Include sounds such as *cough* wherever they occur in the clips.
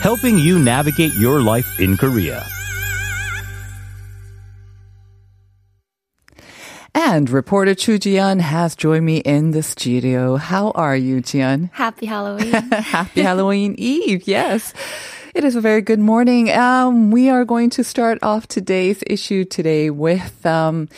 helping you navigate your life in Korea. And reporter Chu Jian has joined me in the studio. How are you, Jian? Happy Halloween. *laughs* Happy Halloween Eve, yes. It is a very good morning. Um, we are going to start off today's issue today with um,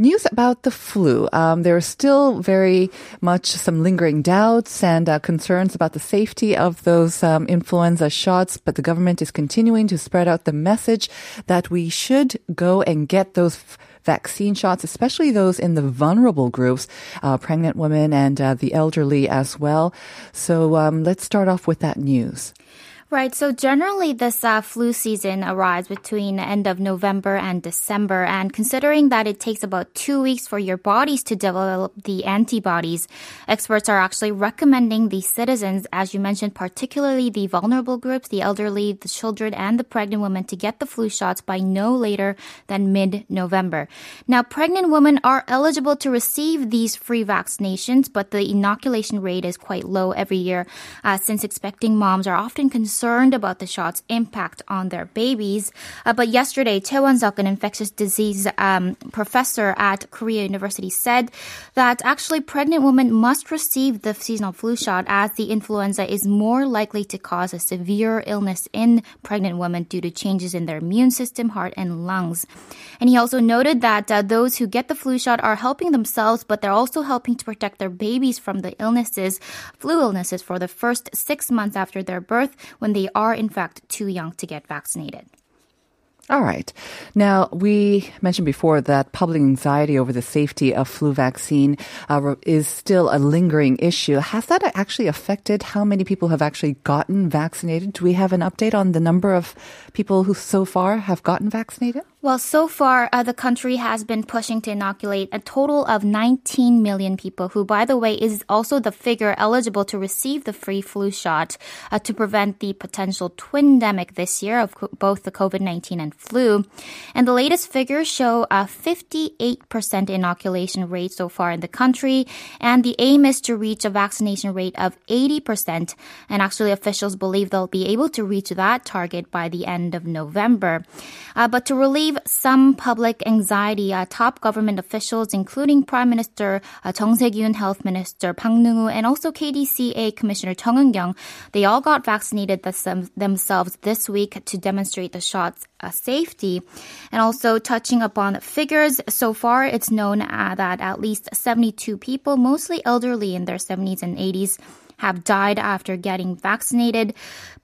news about the flu. Um, there are still very much some lingering doubts and uh, concerns about the safety of those um, influenza shots, but the government is continuing to spread out the message that we should go and get those. F- vaccine shots, especially those in the vulnerable groups, uh, pregnant women and uh, the elderly as well. So um, let's start off with that news. Right. So generally, this uh, flu season arrives between the end of November and December. And considering that it takes about two weeks for your bodies to develop the antibodies, experts are actually recommending the citizens, as you mentioned, particularly the vulnerable groups, the elderly, the children, and the pregnant women, to get the flu shots by no later than mid-November. Now, pregnant women are eligible to receive these free vaccinations, but the inoculation rate is quite low every year, uh, since expecting moms are often concerned concerned about the shot's impact on their babies. Uh, but yesterday, Choi Won-suk, an infectious disease um, professor at Korea University, said that actually pregnant women must receive the seasonal flu shot as the influenza is more likely to cause a severe illness in pregnant women due to changes in their immune system, heart, and lungs. And he also noted that uh, those who get the flu shot are helping themselves, but they're also helping to protect their babies from the illnesses, flu illnesses, for the first six months after their birth when they are in fact too young to get vaccinated. All right. Now, we mentioned before that public anxiety over the safety of flu vaccine uh, is still a lingering issue. Has that actually affected how many people have actually gotten vaccinated? Do we have an update on the number of people who so far have gotten vaccinated? Well, so far, uh, the country has been pushing to inoculate a total of 19 million people, who, by the way, is also the figure eligible to receive the free flu shot uh, to prevent the potential twin twindemic this year of co- both the COVID-19 and flu. And the latest figures show a 58% inoculation rate so far in the country. And the aim is to reach a vaccination rate of 80%. And actually, officials believe they'll be able to reach that target by the end of November. Uh, but to relieve some public anxiety, uh, top government officials, including Prime Minister uh, Chung Se-kyun, Health Minister Park Neung-hoo, and also KDCA Commissioner Chung Eun-kyung, they all got vaccinated themselves this week to demonstrate the shot's uh, safety. And also touching upon figures, so far it's known uh, that at least 72 people, mostly elderly in their 70s and 80s, have died after getting vaccinated.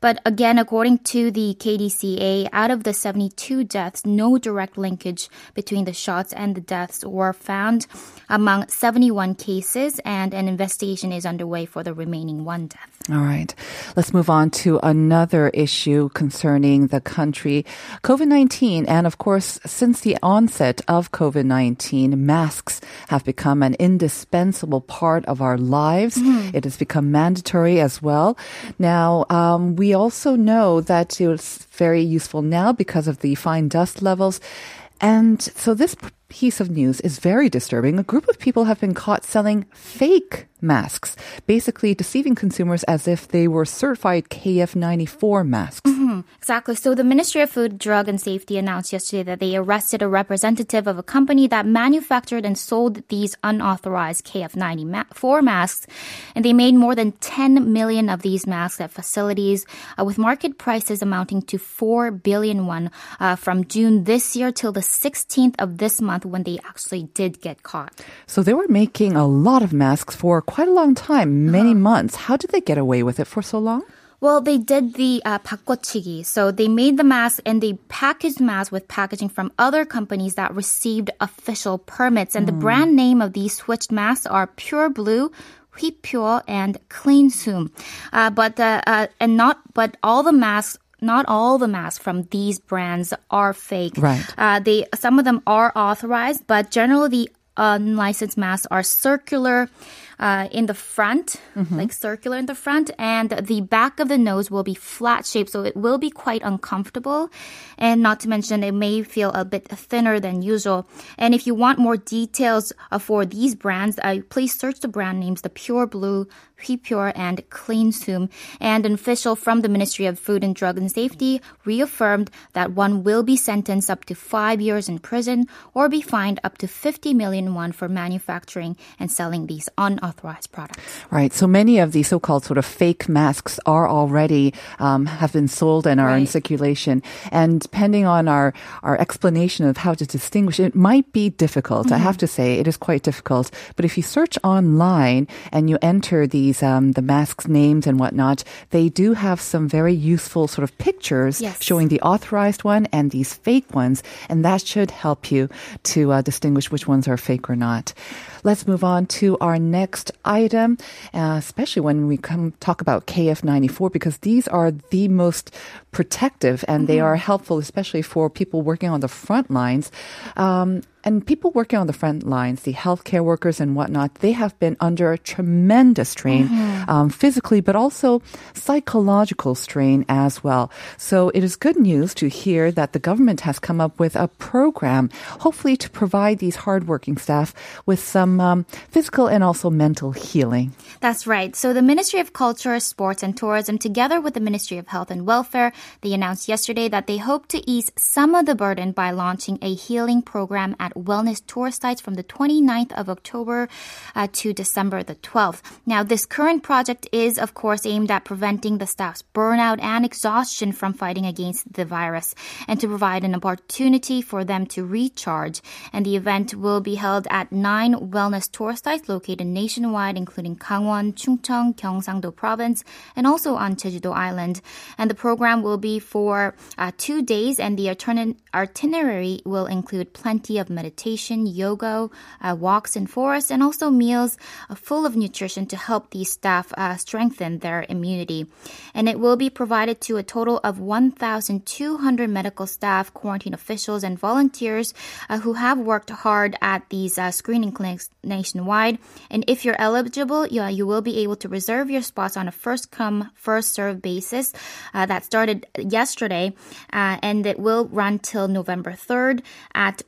But again, according to the KDCA, out of the 72 deaths, no direct linkage between the shots and the deaths were found among 71 cases, and an investigation is underway for the remaining one death. All right. Let's move on to another issue concerning the country. COVID 19. And of course, since the onset of COVID 19, masks have become an indispensable part of our lives. Mm. It has become mandatory as well. Now, um, we also know that it's very useful now because of the fine dust levels. And so this piece of news is very disturbing. A group of people have been caught selling fake masks, basically deceiving consumers as if they were certified KF94 masks. Mm-hmm, exactly. So the Ministry of Food, Drug and Safety announced yesterday that they arrested a representative of a company that manufactured and sold these unauthorized KF94 masks. And they made more than 10 million of these masks at facilities uh, with market prices amounting to 4 billion won uh, from June this year till the 16th of this month when they actually did get caught. So they were making a lot of masks for quite a long time, many uh-huh. months. How did they get away with it for so long? Well, they did the uh, 바꿔치기. So they made the mask and they packaged masks with packaging from other companies that received official permits. And mm. the brand name of these switched masks are Pure Blue, Pure, and Clean Zoom. Uh, but uh, uh, and not but all the masks not all the masks from these brands are fake. Right. Uh, they some of them are authorized, but generally the unlicensed masks are circular uh, in the front, like circular in the front, and the back of the nose will be flat shaped, so it will be quite uncomfortable. And not to mention, it may feel a bit thinner than usual. And if you want more details uh, for these brands, uh, please search the brand names: the Pure Blue, Pure, and Clean Zoom. And an official from the Ministry of Food and Drug and Safety reaffirmed that one will be sentenced up to five years in prison or be fined up to 50 million won for manufacturing and selling these unauthorized products. Right. So many of these so-called sort of fake masks are already um, have been sold and are in circulation. And depending on our our explanation of how to distinguish, it might be difficult. I have to say, it is quite difficult. But if you search online and you enter these um, the masks names and whatnot, they do have some very useful sort of pictures Yes. showing the authorized one and these fake ones, and that should help you to uh, distinguish which ones are fake or not. Let's move on to our next item, uh, especially when we come talk about KF94, because these are the most protective and they are helpful, especially for people working on the front lines. Um, and people working on the front lines, the healthcare workers and whatnot, they have been under a tremendous strain, um, physically, but also psychological strain as well. So it is good news to hear that the government has come up with a program, hopefully to provide these hardworking staff with some um, physical and also mental healing. That's right. So the Ministry of Culture, Sports and Tourism, together with the Ministry of Health and Welfare, they announced yesterday that they hope to ease some of the burden by launching a healing program at wellness tour sites from the 29th of October uh, to December the 12th. Now, this current project is, of course, aimed at preventing the staff's burnout and exhaustion from fighting against the virus and to provide an opportunity for them to recharge. And the event will be held at nine wellness tour sites located nationwide, including Gangwon, Chungcheong, Gyeongsangdo Province, and also on Jeju-do Island. And the program will be for uh, two days, and the itinerary will include plenty of meditation, yoga, uh, walks in forests, and also meals uh, full of nutrition to help these staff uh, strengthen their immunity. And it will be provided to a total of 1,200 medical staff, quarantine officials, and volunteers uh, who have worked hard at these uh, screening clinics nationwide. And if you're eligible, you, you will be able to reserve your spots on a first come, first served basis. Uh, that started yesterday, and it will run till November 3rd at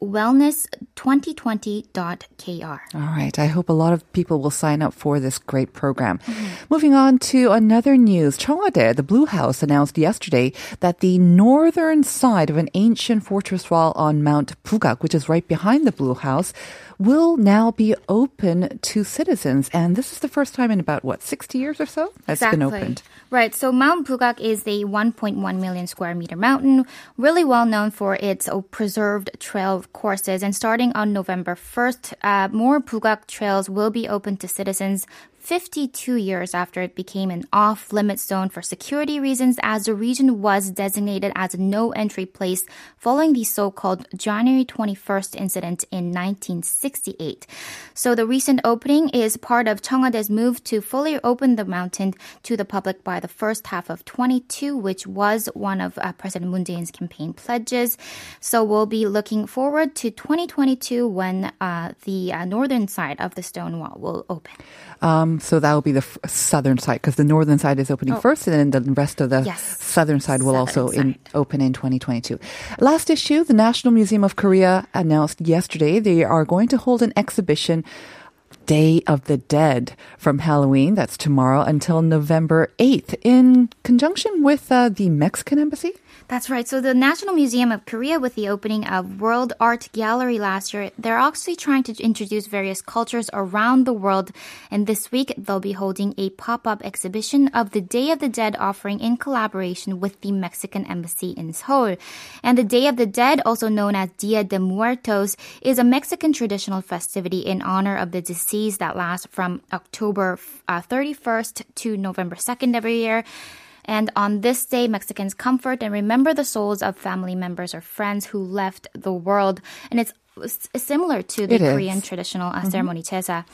wellness2020.kr. All right. I hope a lot of people will sign up for this great program. Moving on to another news. Cheong Wa Dae, the Blue House, announced yesterday that the northern side of an ancient fortress wall on Mount Bugak, which is right behind the Blue House, will now be open to citizens. And this is the first time in about, what, 60 years or so? That's been opened. Right. So Mount Bugak is a 1.1 million square meter mountain, really well known for its preserved trail courses. And starting on November 1st, uh, more Bugak trails will be open to citizens 52 years after it became an off limit zone for security reasons, as the region was designated as a no entry place following the so called January 21st incident in 1968. So the recent opening is part of Cheong Wa Dae's move to fully open the mountain to the public by the first half of 22, which was one of uh, President Moon Jae-in's campaign pledges. So we'll be looking forward to 2022 when uh, the uh, northern side of the stone wall will open. Um, so that will be the f- southern side because the northern side is opening oh. first, and then the rest of the Oh. Yes. southern side will Southern also in, open in 2022. Last issue, the National Museum of Korea announced yesterday they are going to hold an exhibition. Day of the Dead from Halloween, that's tomorrow, until November 8th, in conjunction with uh, the Mexican Embassy. That's right. So the National Museum of Korea, with the opening of World Art Gallery last year, they're actually trying to introduce various cultures around the world. And this week, they'll be holding a pop-up exhibition of the Day of the Dead offering in collaboration with the Mexican Embassy in Seoul. And the Day of the Dead, also known as Dia de Muertos, is a Mexican traditional festivity in honor of the deceased that lasts from October uh, 31st to November 2nd every year. And on this day, Mexicans comfort and remember the souls of family members or friends who left the world. And it's similar to the It is. Korean traditional uh, ceremony 제사.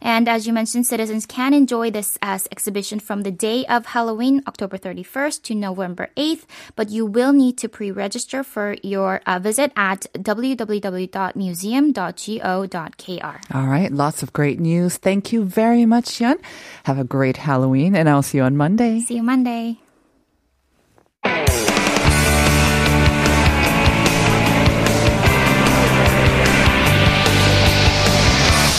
And as you mentioned, citizens can enjoy this as exhibition from the day of Halloween, October 31st to November 8th, but you will need to pre-register for your uh, visit at www.museum.go.kr. All right, lots of great news. Thank you very much, Yun. Have a great Halloween, and I'll see you on Monday. See you Monday.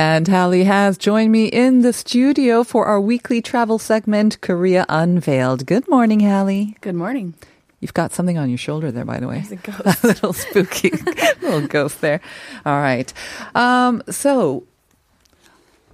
And Hallie has joined me in the studio for our weekly travel segment, Korea Unveiled. Good morning, Hallie. Good morning. You've got something on your shoulder there, by the way. A *laughs* ghost. a little spooky *laughs* little ghost there. All right. Um, so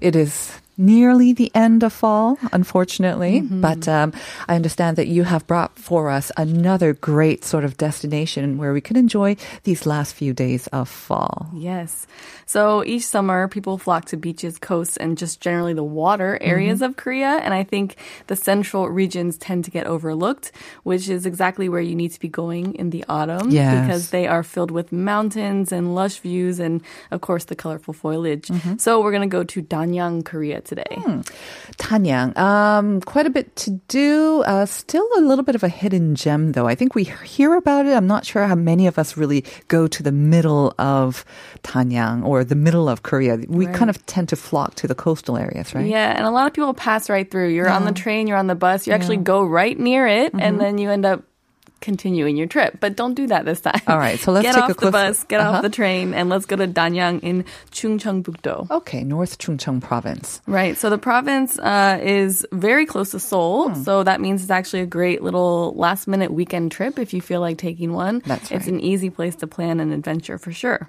it is nearly the end of fall, unfortunately, Mm-hmm. but um, I understand that you have brought for us another great sort of destination where we can enjoy these last few days of fall. Yes. So each summer, people flock to beaches, coasts, and just generally the water areas of Korea. And I think the central regions tend to get overlooked, which is exactly where you need to be going in the autumn. Yes. Because they are filled with mountains and lush views and, of course, the colorful foliage. So we're going to go to Danyang, Korea today. Danyang, um, quite a bit to do. Uh, still a little bit of a hidden gem, though. I think we hear about it. I'm not sure how many of us really go to the middle of Danyang or the middle of Korea. We kind of tend to flock to the coastal areas, right? Yeah, and a lot of people pass right through. You're on the train, you're on the bus, you actually go right near it, and then you end up continuing your trip. But don't do that this time. All right, so let's get take off a the bus, get Uh-huh. off the train, and let's go to Danyang in Chungcheongbuk-do. Okay, North Chungcheong Province. Right. So the province uh, is very close to Seoul. Hmm. So that means it's actually a great little last minute weekend trip if you feel like taking one. That's right. It's an easy place to plan an adventure for sure.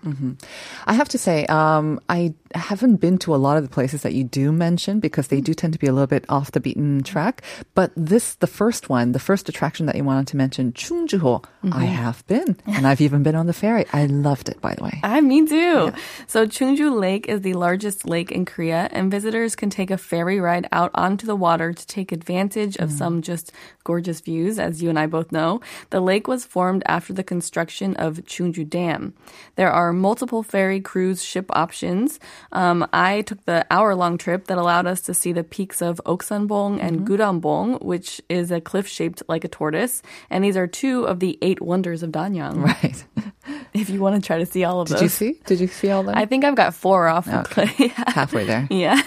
I have to say, um, I haven't been to a lot of the places that you do mention because they mm-hmm. do tend to be a little bit off the beaten mm-hmm. track. But this, the first one, the first attraction that you wanted to mention, Chungjuho, I mm-hmm. have been. And I've even been on the ferry. I loved it, by the way. I *laughs* ah, me too. So Chungju Lake is the largest lake in Korea, and visitors can take a ferry ride out onto the water to take advantage of mm. some just gorgeous views, as you and I both know. The lake was formed after the construction of Chungju Dam. There are multiple ferry cruise ship options. Um, I took the hour-long trip that allowed us to see the peaks of Oksunbong and Gudambong, which is a cliff shaped like a tortoise, and these are two of the eight wonders of Danyang. Right. *laughs* *laughs* If you want to try to see all of them. Did those. you see? Did you see all that? I think I've got four off. Okay. *laughs* Halfway there. yeah.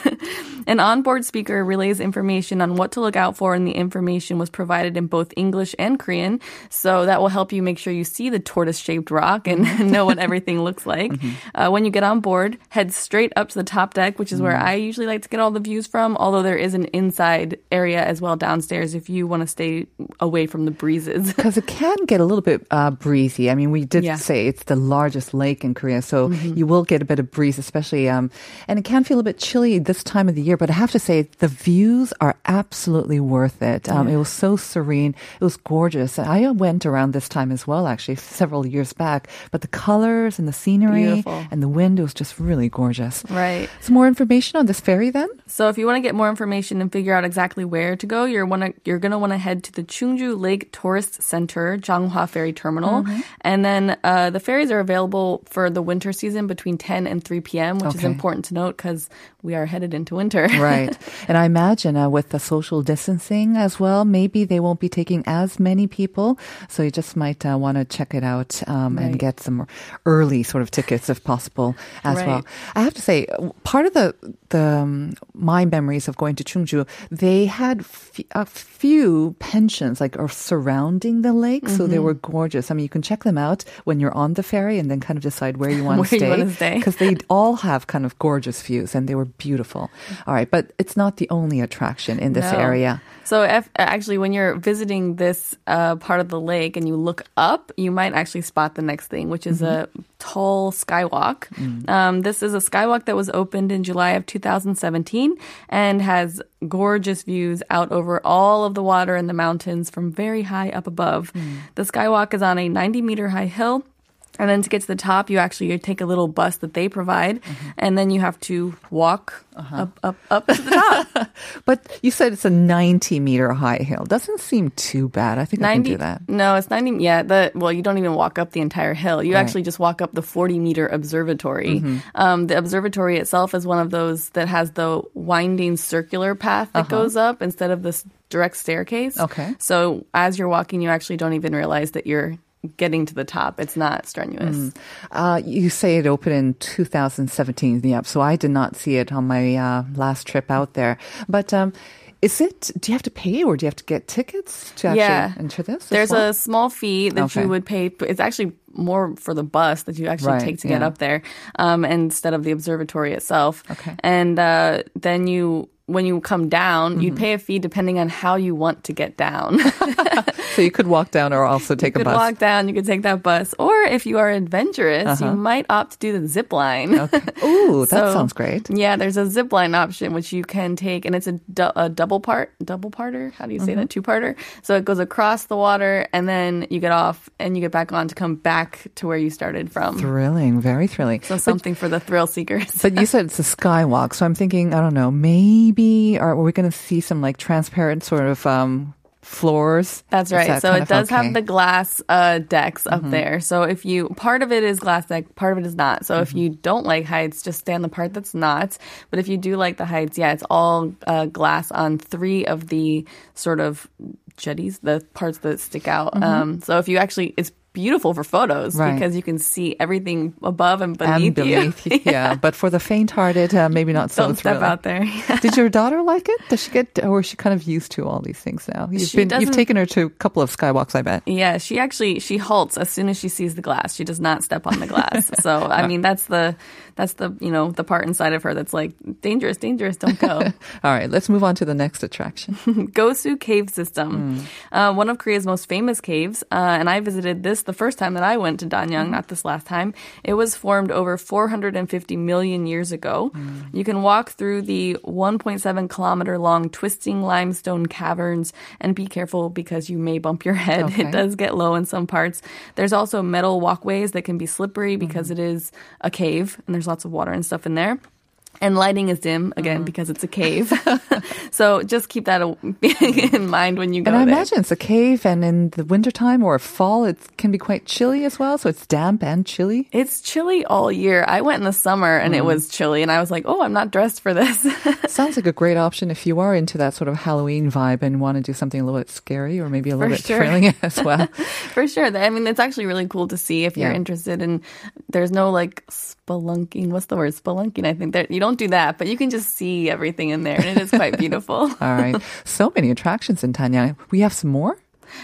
An onboard speaker relays information on what to look out for, and the information was provided in both English and Korean. So that will help you make sure you see the tortoise shaped rock and *laughs* know what everything looks like. Uh, when you get on board, head straight up to the top deck, which is where I usually like to get all the views from, although there is an inside area as well downstairs if you want to stay away from the breezes. Because it can get a little bit uh, breezy. I mean, we did Yeah. Say it's the largest lake in Korea, so you will get a bit of breeze, especially, um, and it can feel a bit chilly this time of the year. But I have to say, the views are absolutely worth it. Um, It was so serene. It was gorgeous. I went around this time as well, actually, several years back. But the colors and the scenery Beautiful. and the wind, it was just really gorgeous. right. Some more information on this ferry then? So if you want to get more information and figure out exactly where to go, you're wanna you're gonna want to head to the Chungju Lake Tourist Center, Janghoe Ferry Terminal, Mm-hmm. and then uh, the ferries are available for the winter season between 10 and 3 p.m., which is important to note because we are headed into winter. *laughs* Right. And I imagine uh, with the social distancing as well, maybe they won't be taking as many people. So you just might uh, want to check it out um, and get some early sort of tickets if possible as Right. well. I have to say, part of the, the um, my memories of going to Chungju, they had f- a few pensions like or surrounding the lake. So Mm-hmm. they were gorgeous. I mean, you can check them out when you're on the ferry and then kind of decide where you *laughs* want to stay. Because they all have kind of gorgeous views and they were beautiful. All right, but it's not the only attraction in this No. area. So if, actually, when you're visiting this uh, part of the lake and you look up, you might actually spot the next thing, which is a tall skywalk. Um, this is a skywalk that was opened in July of 2017 and has gorgeous views out over all of the water and the mountains from very high up above. The skywalk is on a 90 meter high hill. And then to get to the top, you actually you take a little bus that they provide, and then you have to walk up, up, up to the top. *laughs* But you said it's a 90 meter high hill. Doesn't seem too bad. I think I can do that. No, it's 90. Yeah, the well, you don't even walk up the entire hill. You Right. actually just walk up the 40 meter observatory. Mm-hmm. Um, the observatory itself is one of those that has the winding circular path that goes up instead of this direct staircase. Uh-huh. Okay. So as you're walking, you actually don't even realize that you're getting to the top. It's not strenuous. Uh, you say it opened in 2017. Yep. So I did not see it on my uh, last trip out there. But um, is it? Do you have to pay or do you have to get tickets to actually Yeah. enter this? There's well? a small fee that Okay. you would pay. It's actually more for the bus that you actually Right, take to get yeah. up there um, instead of the observatory itself. Okay. And uh, then you, when you come down, Mm-hmm. you pay a fee depending on how you want to get down. *laughs* so you could walk down or also take you a could bus. walk down, you could take that bus. Or if you are adventurous, you might opt to do the zip line. Uh-huh. Okay. Ooh, that So, sounds great. Yeah, there's a zip line option which you can take, and it's a, du- a double part, double parter. How do you say Mm-hmm. that? Two parter. So it goes across the water, and then you get off, and you get back on to come back to where you started from. Thrilling, very thrilling. So something for the thrill seekers. But you said it's a skywalk, so I'm thinking, I don't know, maybe are we going to see some like transparent sort of um, floors? That's right. that So it does okay? Mm-hmm. have the glass uh, decks up there. So if you part of it is glass deck, part of it is not. So Mm-hmm. if you don't like heights, just stay on the part that's not. But if you do like the heights, yeah, it's all uh, glass on three of the sort of jetties, the parts that stick out. Um, so if you actually, it's beautiful for photos. Right. because you can see everything above and and beneath, you. beneath, *laughs* yeah. But for the faint-hearted, uh, maybe not so Don't step thrilling. out there. *laughs* Did your daughter like it? Does she get, or is she kind of used to all these things now? You've She been, you've taken her to a couple of skywalks, I bet. Yeah, she actually she halts as soon as she sees the glass. She does not step on the glass. *laughs* so I mean that's the that's the you know the part inside of her that's like dangerous, dangerous, don't go. All right, let's move on to the next attraction. Gosu Cave System, uh, one of Korea's most famous caves, uh, and I visited this the first time that I went to Danyang, mm-hmm. not this last time. It was formed over 450 million years ago. Mm. You can walk through the 1.7 kilometer long twisting limestone caverns, and be careful because you may bump your head. *laughs* Okay. It does get low in some parts. There's also metal walkways that can be slippery because mm-hmm. it is a cave, and there's lots of water and stuff in there. And lighting is dim again because it's a cave. *laughs* so just keep that *laughs* in mind when you go And I there. imagine it's a cave, and in the wintertime or fall, it can be quite chilly as well. So it's damp and chilly. It's chilly all year. I went in the summer and Mm. it was chilly, and I was like, "Oh, I'm not dressed for this." *laughs* Sounds like a great option if you are into that sort of Halloween vibe and want to do something a little bit scary or maybe a little For bit sure. thrilling as well. for sure. I mean, it's actually really cool to see if you're interested. And there's no like spelunking. What's the word? Spelunking. I think that you don't do that, but you can just see everything in there, and it is quite beautiful. *laughs* All right. So many attractions in Danyang. We have some more?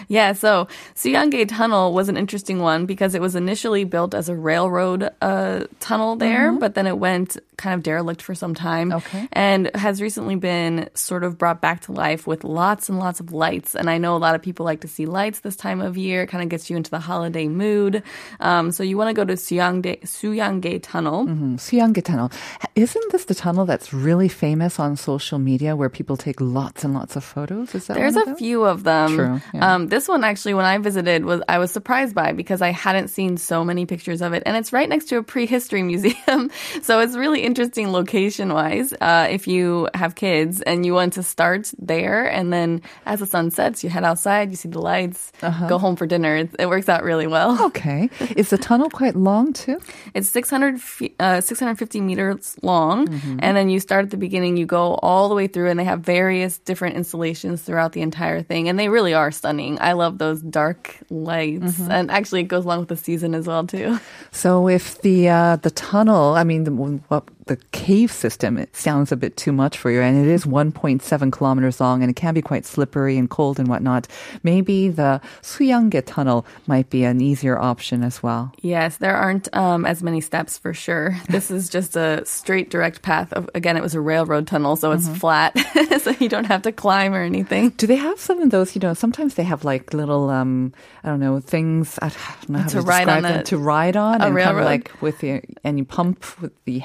Yeah, so Suyanggae Tunnel was an interesting one because it was initially built as a railroad uh, tunnel there, but then it went kind of derelict for some time. Mm-hmm. Okay. And has recently been sort of brought back to life with lots and lots of lights. And I know a lot of people like to see lights this time of year. It kind of gets you into the holiday mood. Um, so you want to go to Suyanggae Tunnel. Mm, Suyanggae Tunnel. Isn't this the tunnel that's really famous on social media where people take lots and lots of photos? Is that There's a few of them. True, yeah. Um, this one actually, when I visited, was I was surprised by because I hadn't seen so many pictures of it, and it's right next to a prehistory *laughs* museum, so it's really interesting location wise. Uh, if you have kids and you want to start there, and then as the sun sets, you head outside, you see the lights, Uh-huh. go home for dinner. It, it works out really well. Okay. Is the tunnel quite long too? *laughs* It's 600 feet, uh, 650 meters long. Mm-hmm. And then you start at the beginning, you go all the way through, and they have various different installations throughout the entire thing. And they really are stunning. I love those dark lights. Mm-hmm. And actually, it goes along with the season as well, too. So if the uh, the tunnel, I mean, the, what the cave system it sounds a bit too much for you, and it is 1.7 kilometers long, and it can be quite slippery and cold and whatnot. Maybe the Suyanggae tunnel might be an easier option as well. Yes, there aren't um, as many steps for sure. *laughs* This is just a straight, direct path. Of, again, it was a railroad tunnel, so it's flat, *laughs* so you don't have to climb or anything. Do they have some of those? You know, sometimes they have like little, um, I don't know, things. I don't know how to, To ride on them a- to ride on, a and kind railroad? of like with the and you pump with the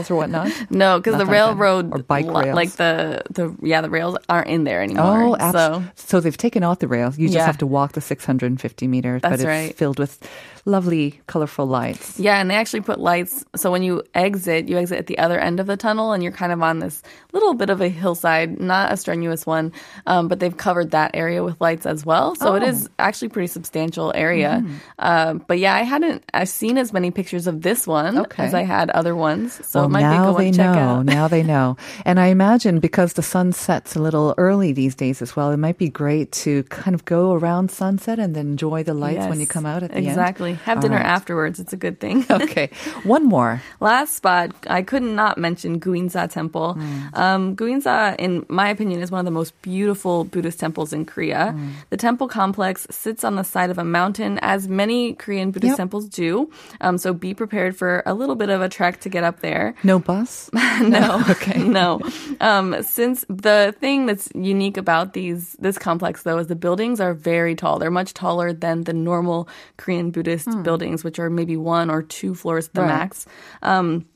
handrails or whatnot. *laughs* No, because the Nothing like that. railroad or bike rails. like the the yeah, the rails aren't in there anymore. Oh, so. So, they've taken out the rails. You just Yeah. have to walk the 650 meters, but That's it's right. filled with lovely, colorful lights. Yeah, and they actually put lights. So when you exit, you exit at the other end of the tunnel, and you're kind of on this little bit of a hillside, not a strenuous one, um, but they've covered that area with lights as well. So it Oh. is actually pretty substantial area. Mm-hmm. Uh, but yeah, I hadn't I've seen as many pictures of this one Okay. as I had other ones. So well, it might now they know. out. Now they know. And I imagine because the sun sets a little early these days as well, it might be great to kind of go around sunset and then enjoy the lights when you come out at the end. exactly. Have All dinner right. afterwards. It's a good thing. *laughs* Okay, one more. *laughs* Last spot, I could not mention Guinsa Temple. Um, Guinsa, in my opinion, is one of the most beautiful Buddhist temples in Korea. The temple complex sits on the side of a mountain, as many Korean Buddhist Yep. temples do. Um, so be prepared for a little bit of a trek to get up there. No bus. *laughs* no, *laughs* Okay. no. Um, since the thing that's unique about these this complex though is the buildings are very tall. They're much taller than the normal Korean Buddhist buildings, which are maybe one or two floors at the Hmm. Right. max. Um,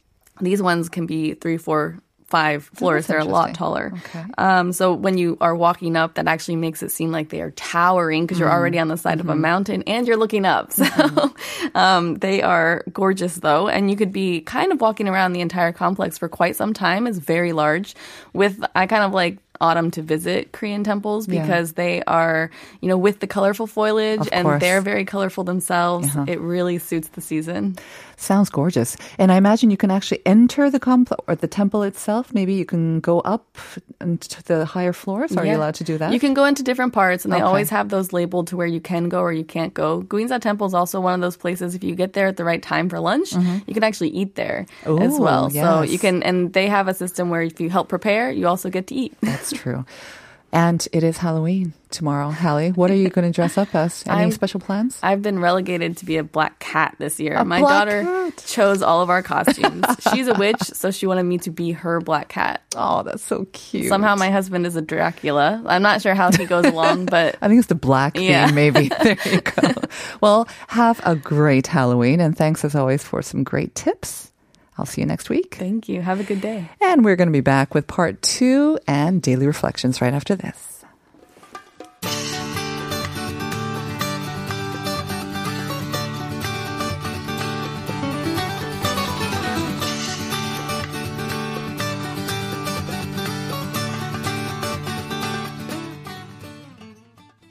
these ones can be three, four, five floors. They're a lot taller. Okay. Um, so when you are walking up, that actually makes it seem like they are towering because you're Mm. already on the side Mm-hmm. of a mountain and you're looking up. *laughs* So um, they are gorgeous though, and you could be kind of walking around the entire complex for quite some time. It's very large. With I kind of like autumn to visit Korean temples Yeah. because they are, you know, with the colorful foliage Of and course. they're very colorful themselves. Uh-huh. It really suits the season. Sounds gorgeous. And I imagine you can actually enter the complex or the temple itself. Maybe you can go up into the higher floors. Are you Yeah. allowed to do that? You can go into different parts, and they Okay. always have those labeled to where you can go or you can't go. Guinsa Temple is also one of those places. If you get there at the right time for lunch, you can actually eat there as Ooh, well. So you can, and they have a system where if you help prepare, you also get to eat. That's true. And it is Halloween tomorrow. Hallie, what are you going to dress up as? Any I'm- special plans? I've been relegated to be a black cat this year. A My daughter cat. chose all of our costumes. *laughs* She's a witch, so she wanted me to be her black cat. Oh, that's so cute. Somehow my husband is a Dracula. I'm not sure how he goes along, *laughs* but I think it's the black theme, Yeah. maybe. *laughs* there you go. Well, have a great Halloween. And thanks as always for some great tips. I'll see you next week. thank you. Have a good day. And we're going to be back with part two and daily reflections right after this.